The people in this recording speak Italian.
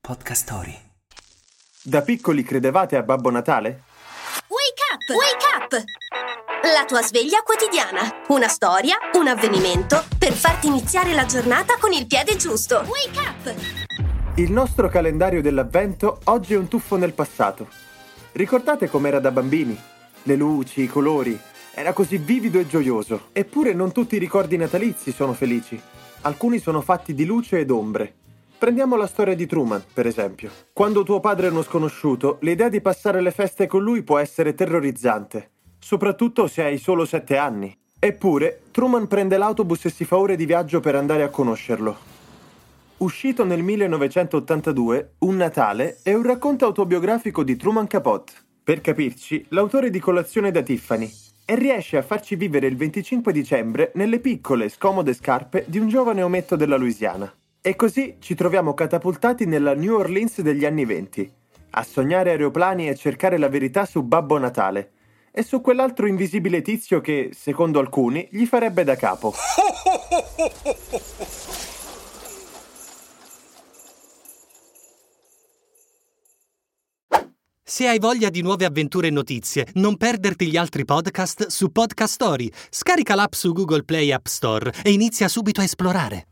Podcast Story. Da piccoli credevate a Babbo Natale? Wake up! Wake up! La tua sveglia quotidiana. Una storia, un avvenimento per farti iniziare la giornata con il piede giusto. Wake up! Il nostro calendario dell'avvento oggi è un tuffo nel passato. Ricordate com'era da bambini? Le luci, i colori. Era così vivido e gioioso. Eppure non tutti i ricordi natalizi sono felici. Alcuni sono fatti di luce ed ombre. Prendiamo la storia di Truman, per esempio. Quando tuo padre è uno sconosciuto, l'idea di passare le feste con lui può essere terrorizzante, soprattutto se hai solo sette anni. Eppure, Truman prende l'autobus e si fa ore di viaggio per andare a conoscerlo. Uscito nel 1982, Un Natale è un racconto autobiografico di Truman Capote. Per capirci, l'autore di Colazione da Tiffany e riesce a farci vivere il 25 dicembre nelle piccole, scomode scarpe di un giovane ometto della Louisiana. E così ci troviamo catapultati nella New Orleans degli anni venti, a sognare aeroplani e cercare la verità su Babbo Natale e su quell'altro invisibile tizio che, secondo alcuni, gli farebbe da capo. Se hai voglia di nuove avventure e notizie, non perderti gli altri podcast su Podcast Story. Scarica l'app su Google Play App Store e inizia subito a esplorare.